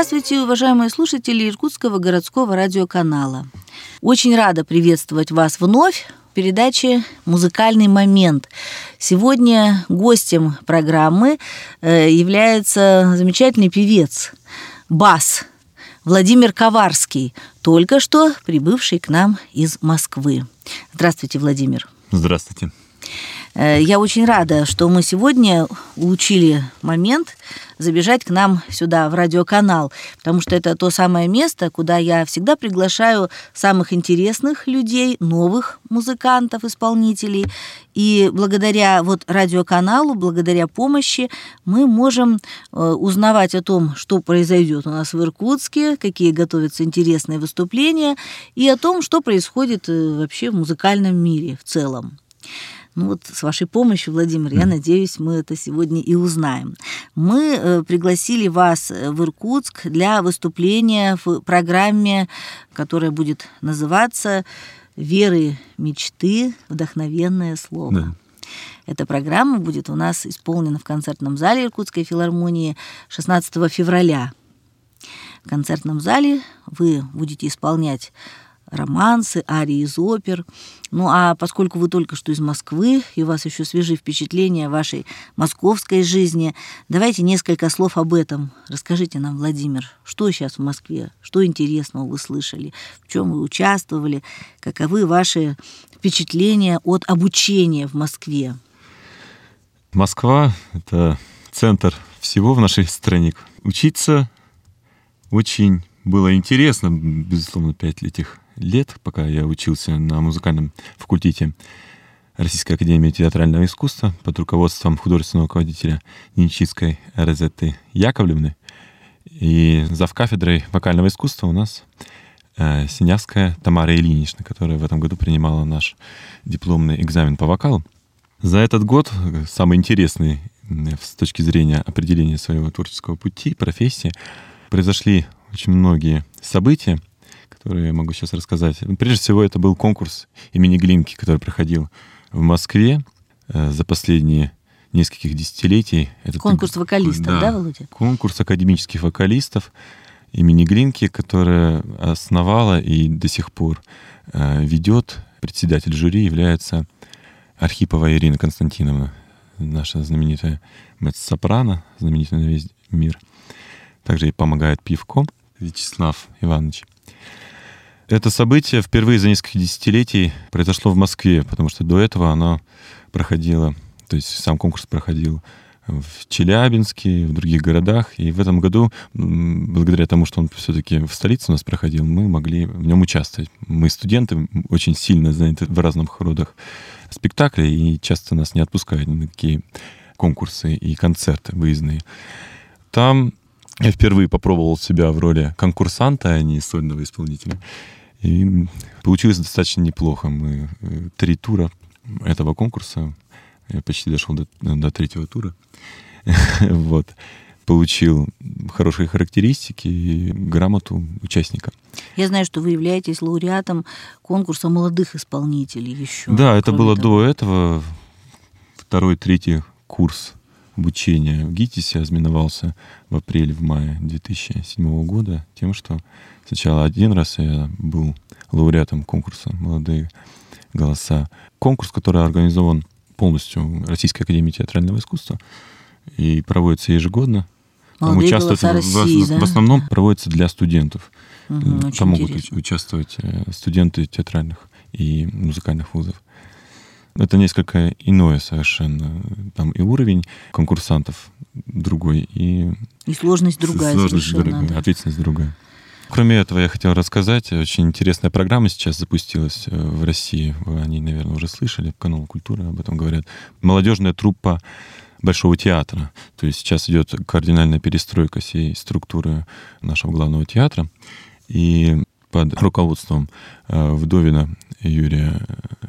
Здравствуйте, уважаемые слушатели Иркутского городского радиоканала. Очень рада приветствовать вас вновь в передаче «Музыкальный момент». Сегодня гостем программы э, является замечательный певец, бас Владимир Коварский, только что прибывший к нам из Москвы. Здравствуйте, Владимир. Здравствуйте. Э, я очень рада, что мы сегодня улучили момент забежать к нам сюда, в радиоканал, потому что это то самое место, куда я всегда приглашаю самых интересных людей, новых музыкантов, исполнителей. И благодаря вот радиоканалу, благодаря помощи мы можем э, узнавать о том, что произойдет у нас в Иркутске, какие готовятся интересные выступления, и о том, что происходит э, вообще в музыкальном мире в целом. Ну вот с вашей помощью, Владимир, я надеюсь, мы это сегодня и узнаем. Мы э, пригласили вас э, в Иркутск для выступления в программе, которая будет называться «Веры, мечты, вдохновенное слово». Да. Эта программа будет у нас исполнена в концертном зале Иркутской филармонии 16 февраля. В концертном зале вы будете исполнять романсы, арии из опер. Ну а поскольку вы только что из Москвы, и у вас еще свежие впечатления вашей московской жизни, давайте несколько слов об этом. Расскажите нам, Владимир, что сейчас в Москве, что интересного вы слышали, в чем вы участвовали, каковы ваши впечатления от обучения в Москве? Москва — это центр всего в нашей стране. Учиться очень было интересно, безусловно, пять этих лет, пока я учился на музыкальном факультете Российской Академии Театрального Искусства под руководством художественного руководителя Нечистской Розетты Яковлевны. И зав кафедрой вокального искусства у нас э, Синявская Тамара Ильинична, которая в этом году принимала наш дипломный экзамен по вокалу. За этот год самый интересный с точки зрения определения своего творческого пути, профессии, произошли очень многие события, которые я могу сейчас рассказать. Прежде всего, это был конкурс имени Глинки, который проходил в Москве э, за последние нескольких десятилетий. Это конкурс вокалистов, да, да, Володя? Конкурс академических вокалистов имени Глинки, которая основала и до сих пор э, ведет. Председатель жюри является Архипова Ирина Константиновна, наша знаменитая меццо-сопрано, знаменитая на весь мир. Также ей помогает Пивко Вячеслав Иванович. Это событие впервые за несколько десятилетий произошло в Москве, потому что до этого оно проходило, то есть сам конкурс проходил в Челябинске, в других городах. И в этом году, благодаря тому, что он все-таки в столице у нас проходил, мы могли в нем участвовать. Мы студенты, очень сильно заняты в разных родах спектаклей, и часто нас не отпускают ни на какие конкурсы и концерты выездные. Там я впервые попробовал себя в роли конкурсанта, а не сольного исполнителя. И получилось достаточно неплохо. Мы э, три тура этого конкурса, я почти дошел до, до третьего тура, вот, получил хорошие характеристики и грамоту участника. Я знаю, что вы являетесь лауреатом конкурса молодых исполнителей еще. Да, это было того. до этого. Второй, третий курс обучения в ГИТИСе ознаменовался в апреле, в мае 2007 года тем, что сначала один раз я был лауреатом конкурса «Молодые голоса». Конкурс, который организован полностью Российской Академией театрального искусства и проводится ежегодно. Там участвуют, России, в, да? в основном проводится для студентов. Угу, Там могут интересно. участвовать э, студенты театральных и музыкальных вузов. Это несколько иное совершенно. Там и уровень конкурсантов другой, и... И сложность другая сложность другая, да. ответственность другая. Кроме этого, я хотел рассказать, очень интересная программа сейчас запустилась э, в России. Вы о ней, наверное, уже слышали, канал культуры об этом говорят. Молодежная труппа Большого театра. То есть сейчас идет кардинальная перестройка всей структуры нашего главного театра. И под руководством э, Вдовина Юрия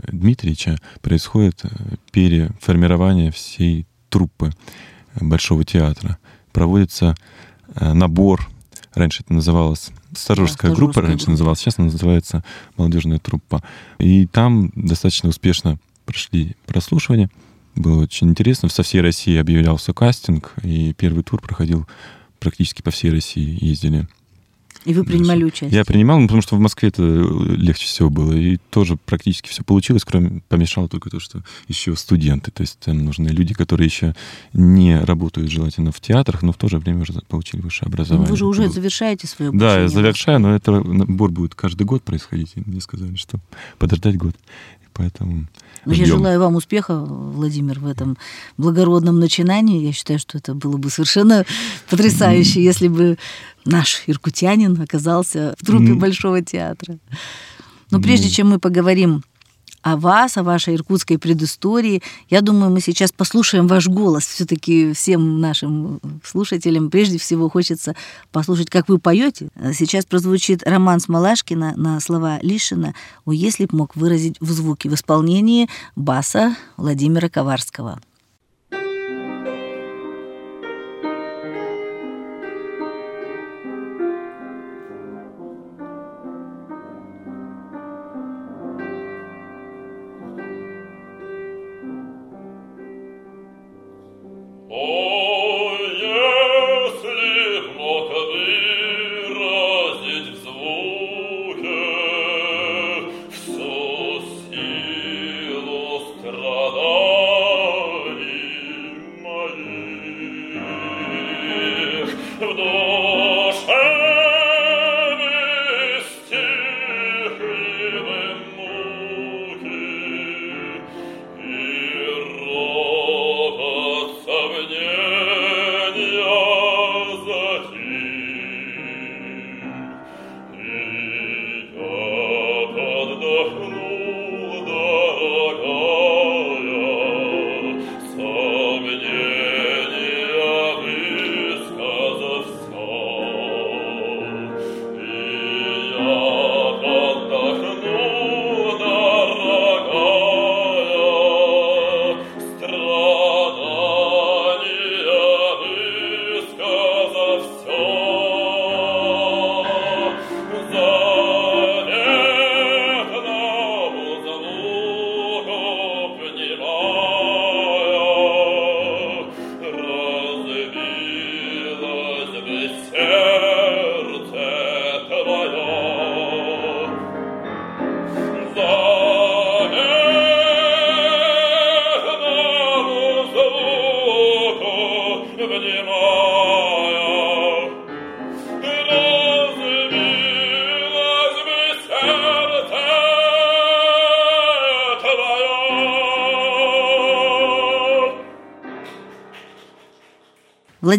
Дмитриевича происходит э, переформирование всей труппы Большого театра. Проводится э, набор, раньше это называлось Сторожская группа, раньше группа. называлась, сейчас она называется Молодежная труппа. И там достаточно успешно прошли прослушивания. Было очень интересно. Со всей России объявлялся кастинг, и первый тур проходил практически по всей России ездили. И вы принимали участие? Я принимал, ну, потому что в Москве это легче всего было. И тоже практически все получилось, кроме помешало только то, что еще студенты. То есть там нужны люди, которые еще не работают желательно в театрах, но в то же время уже получили высшее образование. Ну, вы же уже завершаете свое обучение. Да, я завершаю, но это набор будет каждый год происходить. И мне сказали, что подождать год. Поэтому ну, я желаю вам успеха, Владимир, в этом благородном начинании. Я считаю, что это было бы совершенно потрясающе, если бы наш иркутянин оказался в трупе Большого театра. Но прежде чем мы поговорим о вас, о вашей иркутской предыстории. Я думаю, мы сейчас послушаем ваш голос. Все-таки всем нашим слушателям прежде всего хочется послушать, как вы поете. Сейчас прозвучит роман Смолашкина на слова Лишина «О, если б мог выразить в звуке» в исполнении баса Владимира Коварского.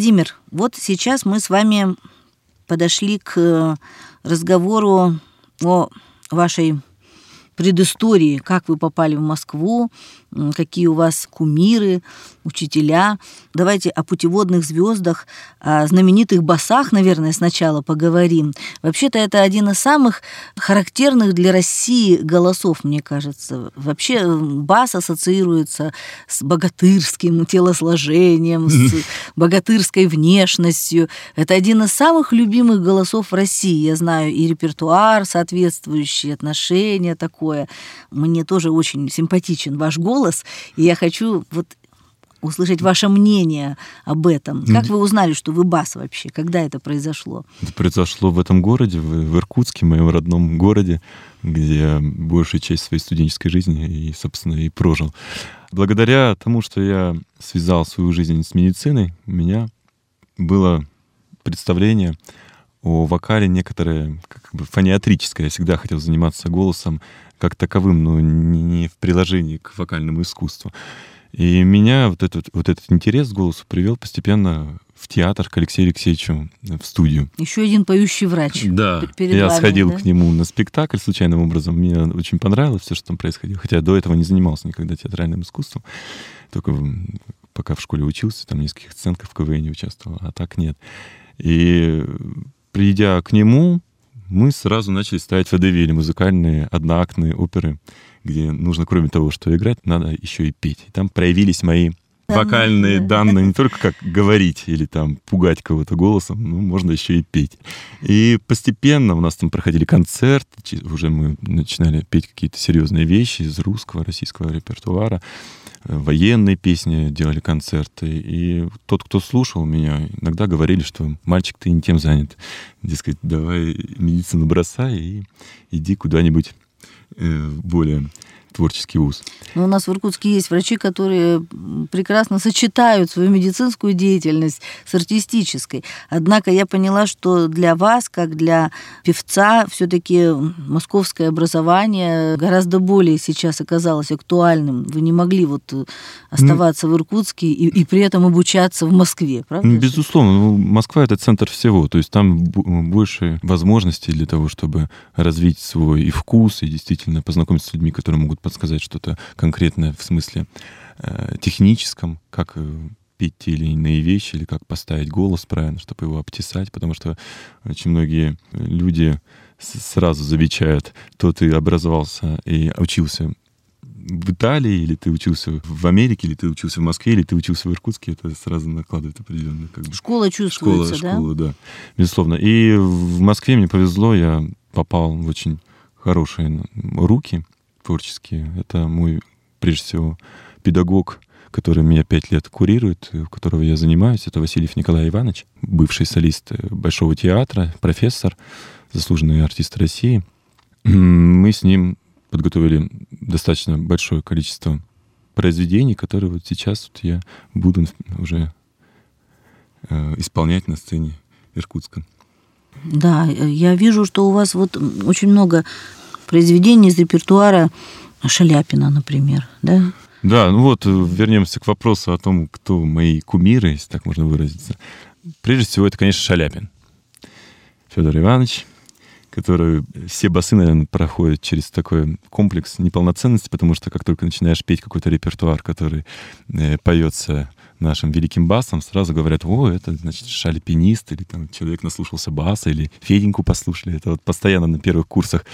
Владимир, вот сейчас мы с вами подошли к разговору о вашей предыстории, как вы попали в Москву, какие у вас кумиры, учителя. Давайте о путеводных звездах, о знаменитых басах, наверное, сначала поговорим. Вообще-то это один из самых характерных для России голосов, мне кажется. Вообще бас ассоциируется с богатырским телосложением, с богатырской внешностью. Это один из самых любимых голосов в России. Я знаю и репертуар соответствующий, отношения такое. Мне тоже очень симпатичен ваш голос и я хочу вот услышать ваше мнение об этом. Как вы узнали, что вы бас вообще? Когда это произошло? Это произошло в этом городе, в, в Иркутске, моем родном городе, где большую часть своей студенческой жизни и, собственно, и прожил. Благодаря тому, что я связал свою жизнь с медициной, у меня было представление о вокале некоторое как бы фониатрическое. Я всегда хотел заниматься голосом как таковым, но не в приложении к вокальному искусству. И меня вот этот, вот этот интерес к голосу привел постепенно в театр к Алексею Алексеевичу в студию. Еще один поющий врач. Да, перед я вами, сходил да? к нему на спектакль случайным образом. Мне очень понравилось все, что там происходило. Хотя до этого не занимался никогда театральным искусством. Только пока в школе учился, там нескольких сценках в КВН не участвовал, а так нет. И придя к нему, мы сразу начали ставить водевили, музыкальные одноактные оперы, где нужно, кроме того, что играть, надо еще и петь. И там проявились мои вокальные данные, не только как говорить или там пугать кого-то голосом, ну, можно еще и петь. И постепенно у нас там проходили концерты, уже мы начинали петь какие-то серьезные вещи из русского, российского репертуара военные песни, делали концерты. И тот, кто слушал меня, иногда говорили, что мальчик, ты не тем занят. Дескать, давай медицину бросай и иди куда-нибудь э, более творческий вуз. Но у нас в Иркутске есть врачи, которые прекрасно сочетают свою медицинскую деятельность с артистической. Однако я поняла, что для вас, как для певца, все-таки московское образование гораздо более сейчас оказалось актуальным. Вы не могли вот э, оставаться ну, в Иркутске и, и при этом обучаться в Москве, правда? Безусловно. Ну, Москва — это центр всего. То есть там больше возможностей для того, чтобы развить свой и вкус, и действительно познакомиться с людьми, которые могут подсказать что-то конкретное в смысле э, техническом, как э, петь те или иные вещи, или как поставить голос правильно, чтобы его обтесать, потому что очень многие люди сразу замечают, то ты образовался и учился в Италии, или ты учился в Америке, или ты учился в Москве, или ты учился в Иркутске, это сразу накладывает определенно. Как бы, школа чувствуется, школа, да? Школа, да, безусловно. И в Москве мне повезло, я попал в очень хорошие руки, творческие. Это мой, прежде всего, педагог, который меня пять лет курирует, у которого я занимаюсь. Это Васильев Николай Иванович, бывший солист Большого театра, профессор, заслуженный артист России. Мы с ним подготовили достаточно большое количество произведений, которые вот сейчас вот я буду уже э, исполнять на сцене Иркутска. Да, я вижу, что у вас вот очень много произведений из репертуара Шаляпина, например, да? Да, ну вот э, вернемся к вопросу о том, кто мои кумиры, если так можно выразиться. Прежде всего, это, конечно, Шаляпин. Федор Иванович, который все басы, наверное, проходят через такой комплекс неполноценности, потому что как только начинаешь петь какой-то репертуар, который э, поется нашим великим басом, сразу говорят, о, это, значит, шальпинист, или там человек наслушался баса, или Феденьку послушали. Это вот постоянно на первых курсах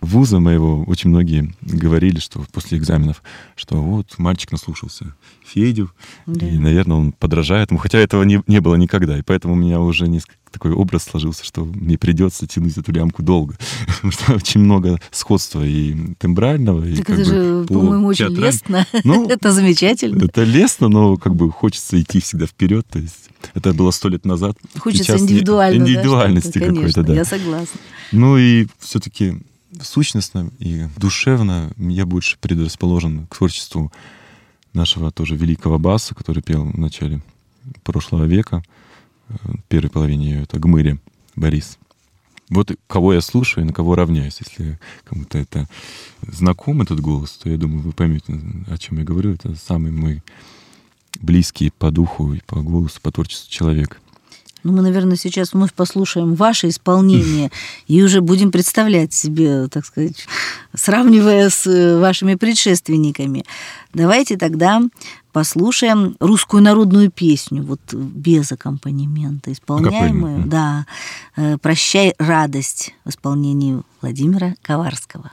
вуза моего очень многие говорили, что после экзаменов, что вот мальчик наслушался Федю, да. и, наверное, он подражает ему, хотя этого не, не было никогда, и поэтому у меня уже несколько такой образ сложился, что мне придется тянуть эту лямку долго, потому что очень много сходства и тембрального, и так как это бы, же, по-моему, очень лестно. Ну, это замечательно. Это лестно, но как бы хочется идти всегда вперед, то есть это было сто лет назад. Хочется индивидуально, индивидуальности да, какой-то, да. Я согласна. Ну и все-таки сущностно и душевно я больше предрасположен к творчеству нашего тоже великого баса, который пел в начале прошлого века первой половине это Гмыри Борис. Вот кого я слушаю и на кого равняюсь. Если кому-то это знаком, этот голос, то я думаю, вы поймете, о чем я говорю. Это самый мой близкий по духу и по голосу, по творчеству человек. Ну, мы, наверное, сейчас вновь послушаем ваше исполнение и уже будем представлять себе, так сказать, сравнивая с э, вашими предшественниками. Давайте тогда послушаем русскую народную песню, вот без аккомпанемента, исполняемую. Да, э, «Прощай, радость» в исполнении Владимира Коварского.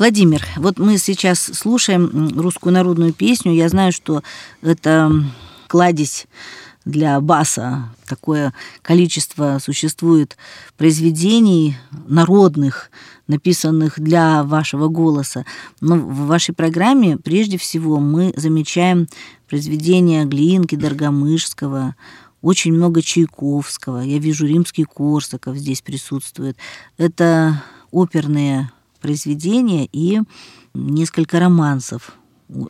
Владимир, вот мы сейчас слушаем русскую народную песню. Я знаю, что это кладезь для баса. Такое количество существует произведений народных, написанных для вашего голоса. Но в вашей программе прежде всего мы замечаем произведения Глинки, Доргомышского, очень много Чайковского. Я вижу римский Корсаков здесь присутствует. Это оперные произведения и несколько романсов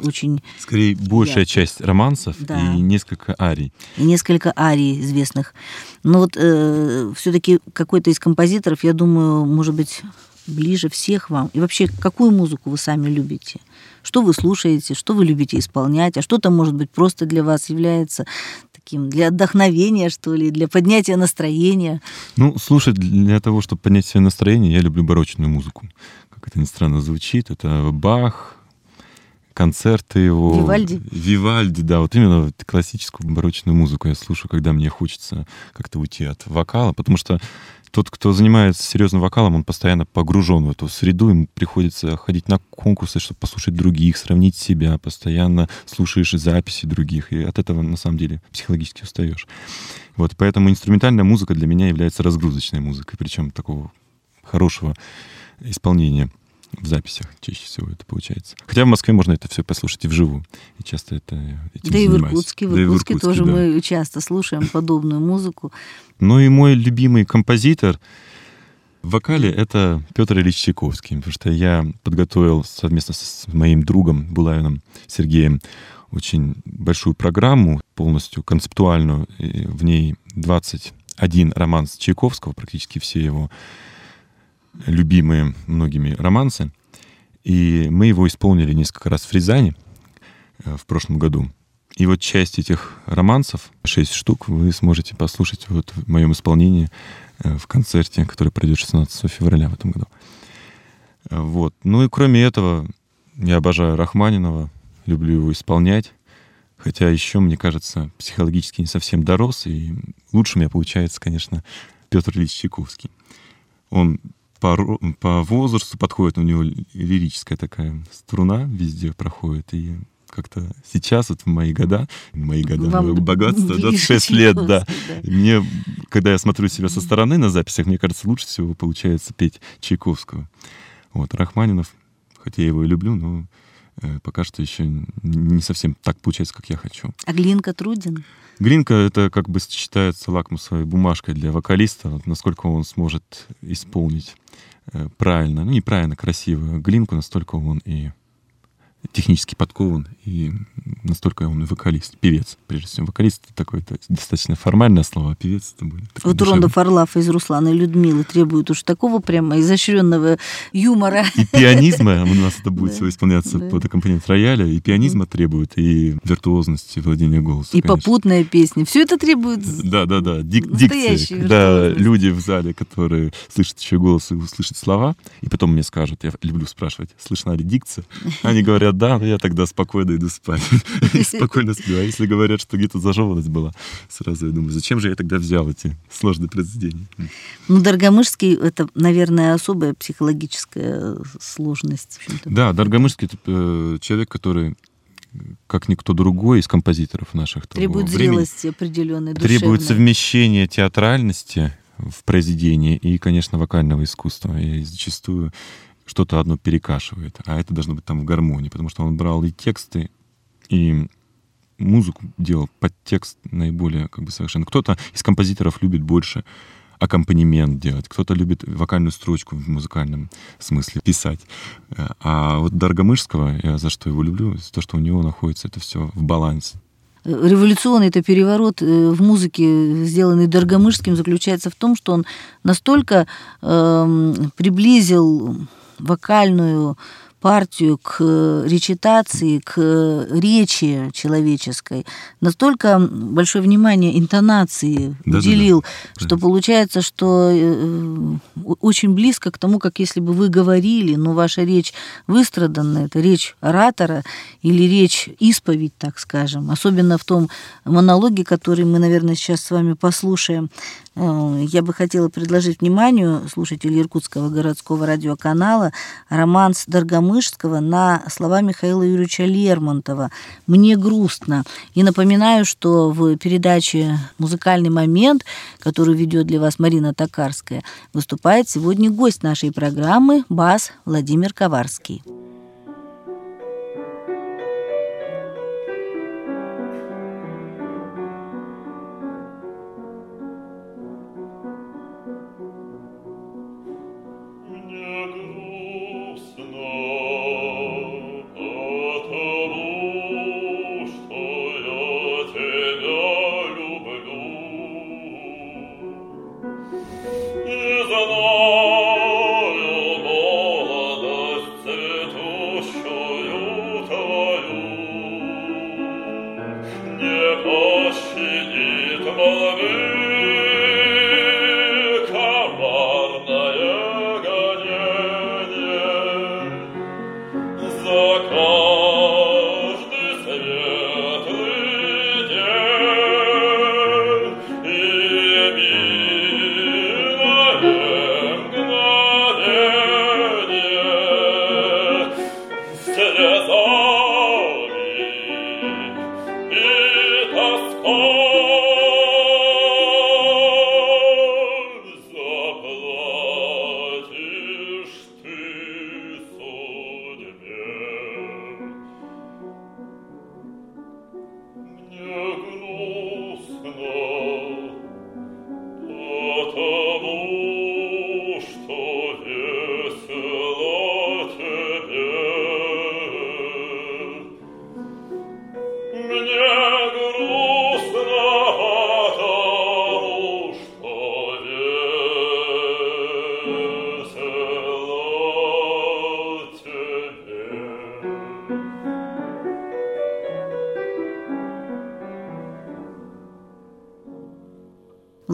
очень... Скорее, большая часть романсов да. и несколько арий. И несколько арий известных. Но вот э, все-таки какой-то из композиторов, я думаю, может быть, ближе всех вам. И вообще, какую музыку вы сами любите? Что вы слушаете, что вы любите исполнять, а что-то, может быть, просто для вас является таким для отдохновения, что ли, для поднятия настроения? Ну, слушать для того, чтобы поднять себе настроение, я люблю барочную музыку. Как это ни странно звучит, это Бах, концерты его. Вивальди? Вивальди, да, вот именно классическую барочную музыку я слушаю, когда мне хочется как-то уйти от вокала, потому что тот, кто занимается серьезным вокалом, он постоянно погружен в эту среду, ему приходится ходить на конкурсы, чтобы послушать других, сравнить себя, постоянно слушаешь записи других, и от этого на самом деле психологически устаешь. Вот, поэтому инструментальная музыка для меня является разгрузочной музыкой, причем такого хорошего исполнения в записях чаще всего это получается. Хотя в Москве можно это все послушать и вживую. И часто это этим Да и в Иркутске. В Иркутске, да тоже да. мы часто слушаем подобную музыку. Ну и мой любимый композитор в вокале это Петр Ильич Чайковский, потому что я подготовил совместно с моим другом Булавиным Сергеем очень большую программу, полностью концептуальную. И в ней 21 романс Чайковского, практически все его любимые многими романсы. И мы его исполнили несколько раз в Рязани э, в прошлом году. И вот часть этих романсов, шесть штук, вы сможете послушать вот в моем исполнении э, в концерте, который пройдет 16 февраля в этом году. Вот. Ну и кроме этого, я обожаю Рахманинова, люблю его исполнять. Хотя еще, мне кажется, психологически не совсем дорос, и лучше у меня получается, конечно, Петр Ильич Чайковский. Он по, по возрасту подходит, у него лирическая такая струна везде проходит, и как-то сейчас, вот в мои года, мои года, Вам моего богатства, 26 лет, да. да. Мне, когда я смотрю себя со стороны на записях, мне кажется, лучше всего получается петь Чайковского. Вот, Рахманинов, хотя я его и люблю, но пока что еще не совсем так получается, как я хочу. А Глинка труден? Глинка — это как бы считается лакмусовой бумажкой для вокалиста, вот насколько он сможет исполнить э, правильно, ну, неправильно, красиво глинку, настолько он и технически подкован, и настолько он вокалист, певец, прежде всего. Вокалист — это такое -то достаточно формальное слово, а певец — это более Вот душевный. Рондов Орлав из Руслана и Людмилы требует уж такого прямо изощренного юмора. И пианизма, у нас это будет все исполняться под аккомпанемент рояля, и пианизма требует, и виртуозности владения голосом. И попутная песня. Все это требует Да-да-да, дикции. Когда люди в зале, которые слышат еще голос и услышат слова, и потом мне скажут, я люблю спрашивать, слышна ли дикция, они говорят, говорят да, но я тогда спокойно иду спать. Спокойно сплю. А если говорят, что где-то зажеванность была, сразу я думаю, зачем же я тогда взял эти сложные произведения? Ну, Доргомышский — это, наверное, особая психологическая сложность. Да, Доргомышский — это э, человек, который как никто другой из композиторов наших. Требует зрелости определенной, душевной. Требует совмещения театральности в произведении и, конечно, вокального искусства. И зачастую что-то одно перекашивает, а это должно быть там в гармонии, потому что он брал и тексты, и музыку делал под текст наиболее как бы совершенно. Кто-то из композиторов любит больше аккомпанемент делать, кто-то любит вокальную строчку в музыкальном смысле писать. А вот Даргомышского, я за что его люблю, за то, что у него находится это все в балансе. Революционный это переворот э, в музыке, сделанный Доргомышским, заключается в том, что он настолько э, приблизил вокальную партию к э, речитации, к э, речи человеческой, настолько большое внимание интонации да, уделил, да, да. что получается, что э, очень близко к тому, как если бы вы говорили, но ваша речь выстраданная, это речь оратора или речь исповедь, так скажем, особенно в том монологе, который мы, наверное, сейчас с вами послушаем. Э, я бы хотела предложить вниманию слушателей Иркутского городского радиоканала романс Доргомышского на слова Михаила Юрьевича Лермонтова «Мне грустно». И напоминаю, что в передаче «Музыкальный момент», которую ведет для вас Марина Токарская, выступает сегодня гость нашей программы бас Владимир Коварский.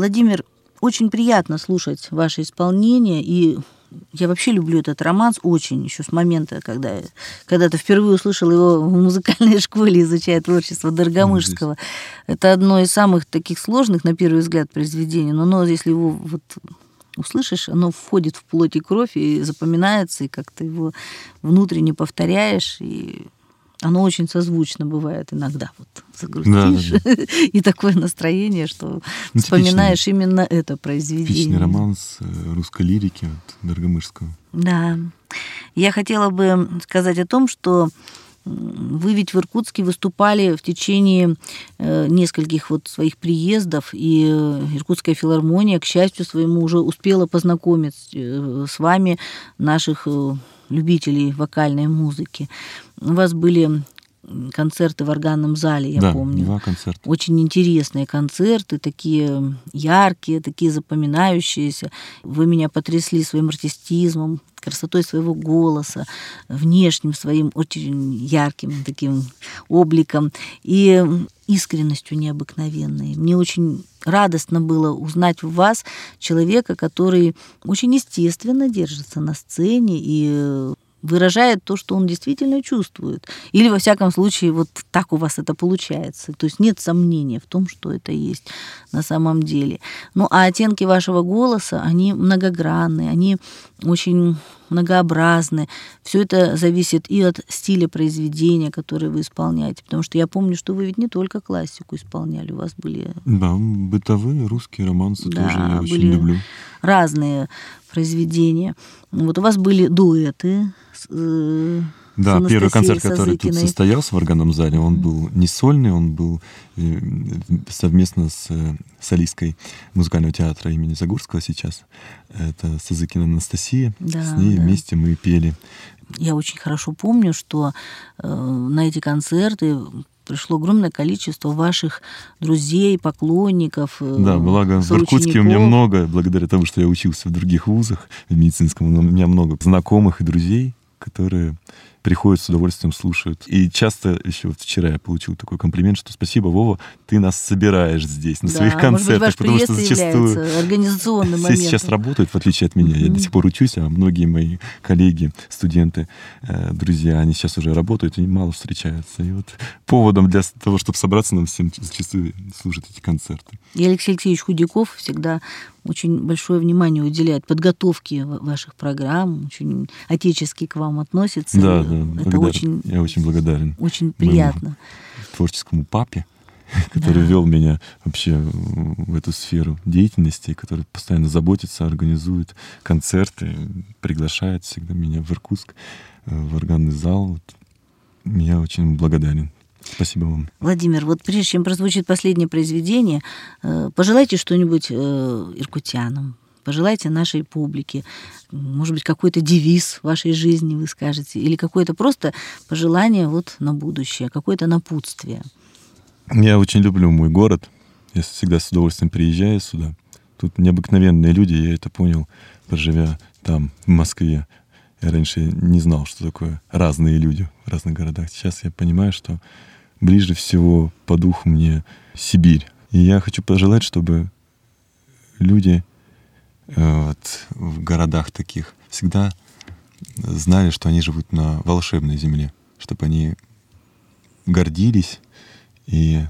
Владимир, очень приятно слушать ваше исполнение, и я вообще люблю этот романс очень, еще с момента, когда когда-то впервые услышал его в музыкальной школе, изучая творчество Доргомышского. Это одно из самых таких сложных, на первый взгляд, произведений, но, но если его вот услышишь, оно входит в плоть и кровь и запоминается, и как-то его внутренне повторяешь, и оно очень созвучно бывает иногда. Вот загрустишь, да, да, да. и такое настроение, что ну, вспоминаешь типичный, именно это произведение. Типичный роман с э, русской лирики вот, Доргомышского. Да. Я хотела бы сказать о том, что вы ведь в Иркутске выступали в течение э, нескольких вот своих приездов, и э, Иркутская филармония, к счастью своему, уже успела познакомить с вами наших любителей вокальной музыки. У вас были концерты в органном зале, я да, помню. Два концерта. Очень интересные концерты, такие яркие, такие запоминающиеся. Вы меня потрясли своим артистизмом, красотой своего голоса, внешним своим очень ярким таким обликом и искренностью необыкновенной. Мне очень радостно было узнать в вас человека, который очень естественно держится на сцене и выражает то, что он действительно чувствует. Или, во всяком случае, вот так у вас это получается. То есть нет сомнения в том, что это есть на самом деле. Ну, а оттенки вашего голоса, они многогранные, они очень многообразны. Все это зависит и от стиля произведения, которое вы исполняете. Потому что я помню, что вы ведь не только классику исполняли, у вас были... Да, бытовые русские романсы да, тоже я очень люблю. разные произведения. Вот у вас были дуэты Э, да, первый концерт, который тут состоялся в органном зале, он был не сольный, он был э, совместно с э, солисткой музыкального театра имени Загурского сейчас. Это Сазыкина Анастасия. Да, с ней да. вместе мы пели. Я очень хорошо помню, что э, на эти концерты пришло огромное количество ваших друзей, поклонников. Да, благо в Иркутске у меня много, благодаря тому, что я учился в других вузах в медицинском, у меня много знакомых и друзей, которые приходят с удовольствием слушают. И часто еще вот вчера я получил такой комплимент, что спасибо, Вова, ты нас собираешь здесь на Да, своих быть, концертах, ваш потому что зачастую организационным все сейчас работают, в отличие от меня. Я до сих пор учусь, а многие мои коллеги, студенты, э, друзья, они сейчас уже работают и мало встречаются. И вот поводом для того, чтобы собраться нам всем зачастую служат эти концерты. И Алексей Алексеевич Худяков всегда очень большое внимание уделяет подготовке ва- ваших программ, очень отечески к вам относится. Да, да, Это очень, я очень благодарен очень приятно. творческому папе, который Да. вел меня вообще в эту сферу деятельности, который постоянно заботится, организует концерты, приглашает всегда меня в Иркутск, э, в органный зал. Вот. Я очень благодарен. Спасибо вам. Владимир, вот прежде чем прозвучит последнее произведение, э, пожелайте что-нибудь э, иркутянам, пожелайте нашей публике, может быть, какой-то девиз вашей жизни вы скажете, или какое-то просто пожелание вот на будущее, какое-то напутствие. Я очень люблю мой город. Я всегда с удовольствием приезжаю сюда. Тут необыкновенные люди, я это понял, проживя там, в Москве. Я раньше не знал, что такое разные люди в разных городах. Сейчас я понимаю, что ближе всего по духу мне Сибирь. И я хочу пожелать, чтобы люди вот, в городах таких всегда знали, что они живут на волшебной земле, чтобы они гордились и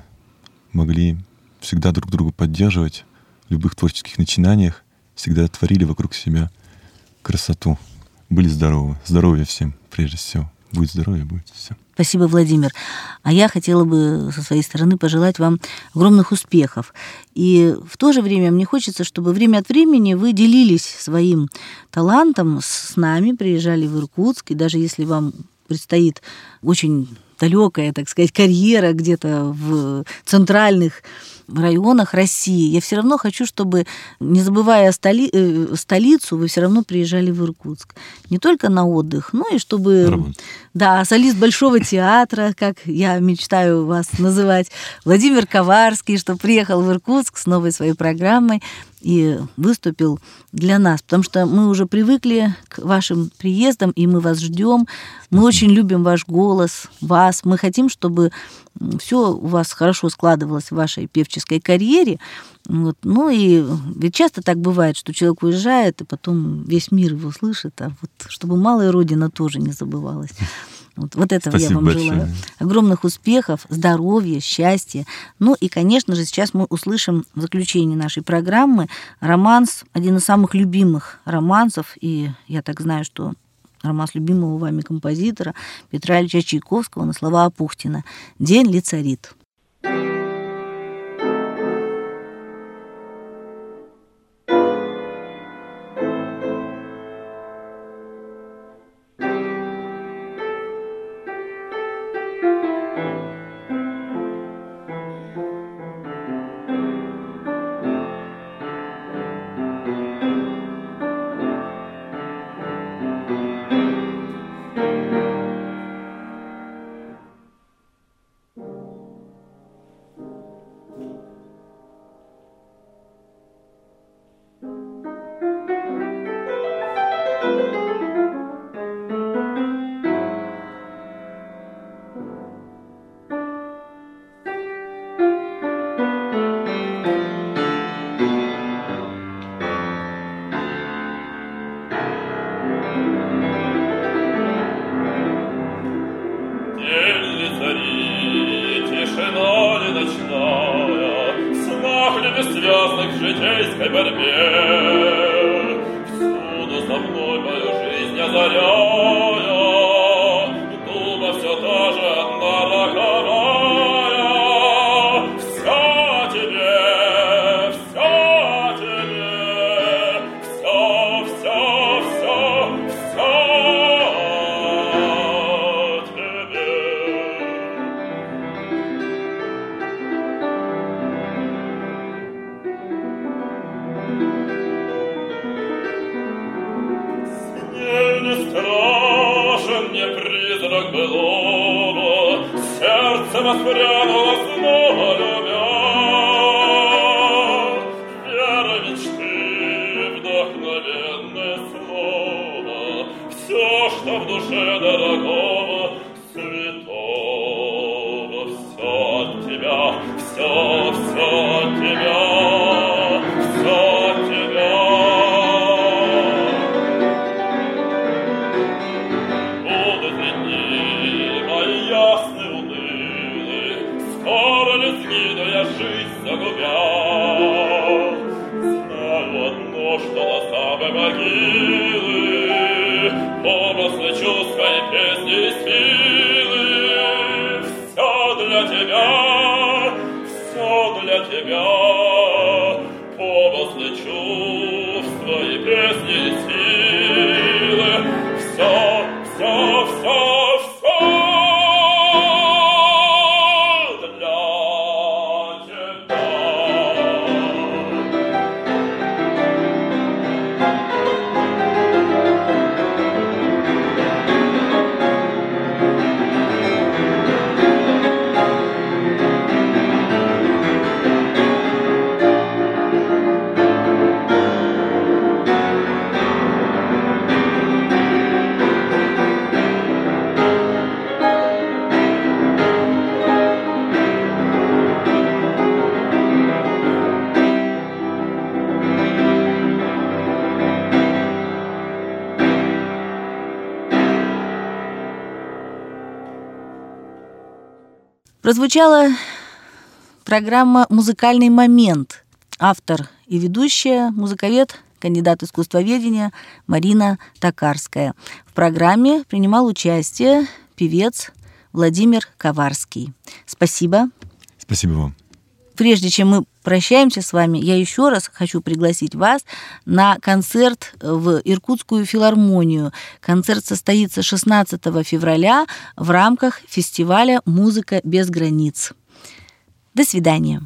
могли всегда друг друга поддерживать в любых творческих начинаниях, всегда творили вокруг себя красоту. Были здоровы. Здоровья всем, прежде всего. Будет здоровье, будет все. Спасибо, Владимир. А я хотела бы со своей стороны пожелать вам огромных успехов. И в то же время мне хочется, чтобы время от времени вы делились своим талантом с нами, приезжали в Иркутск, и даже если вам предстоит очень далекая, так сказать, карьера где-то в центральных районах России, я все равно хочу, чтобы, не забывая столи, э, столицу, вы все равно приезжали в Иркутск. Не только на отдых, но и чтобы... Работать. Да, солист Большого театра, как я мечтаю вас называть, Владимир Коварский, что приехал в Иркутск с новой своей программой и выступил для нас, потому что мы уже привыкли к вашим приездам, и мы вас ждем. Мы очень любим ваш голос, вас. Мы хотим, чтобы все у вас хорошо складывалось в вашей певческой карьере. Вот. Ну и ведь часто так бывает, что человек уезжает, и потом весь мир его слышит, а вот чтобы малая родина тоже не забывалась. Вот, вот этого Спасибо я вам большое. желаю. Огромных успехов, здоровья, счастья. Ну и, конечно же, сейчас мы услышим в заключении нашей программы романс, один из самых любимых романсов, и я так знаю, что романс любимого вами композитора Петра Ильича Чайковского на слова Апухтина «День лицарит». Прозвучала программа «Музыкальный момент». Автор и ведущая, музыковед, кандидат искусствоведения Марина Токарская. В программе принимал участие певец Владимир Коварский. Спасибо. Спасибо вам. Прежде чем мы прощаемся с вами, я еще раз хочу пригласить вас на концерт в Иркутскую филармонию. Концерт состоится 16 февраля в рамках фестиваля «Музыка без границ». До свидания.